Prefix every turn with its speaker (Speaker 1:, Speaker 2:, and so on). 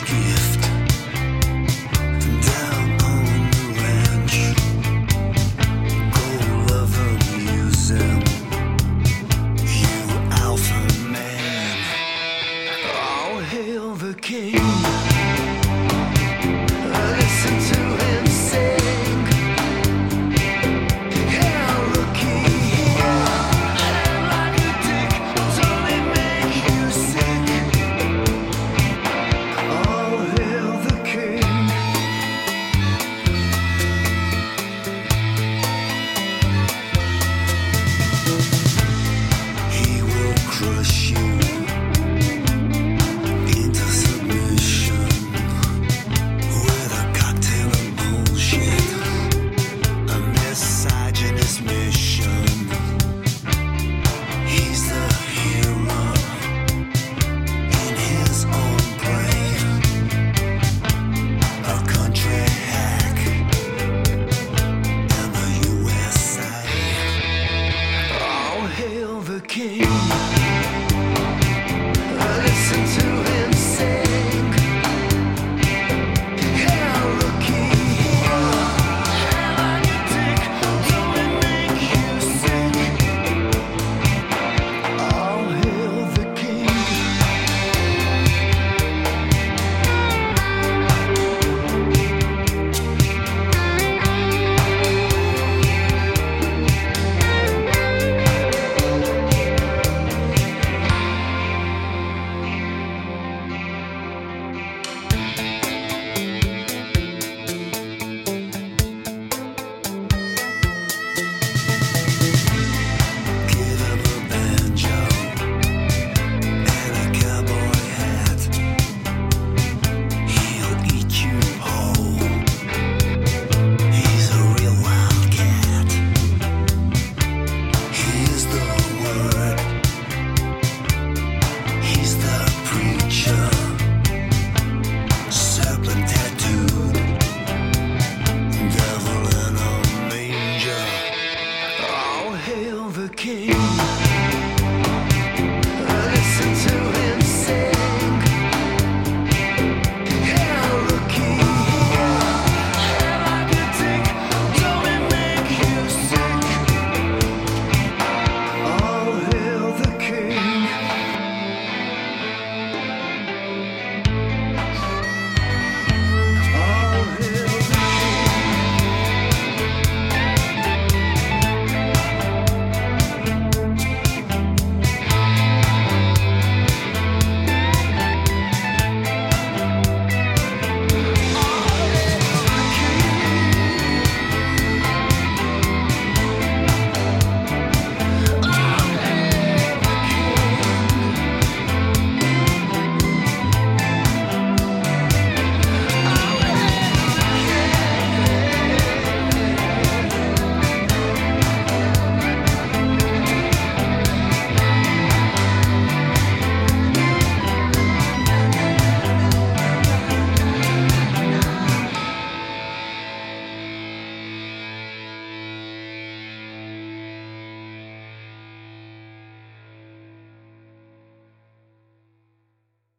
Speaker 1: ask again.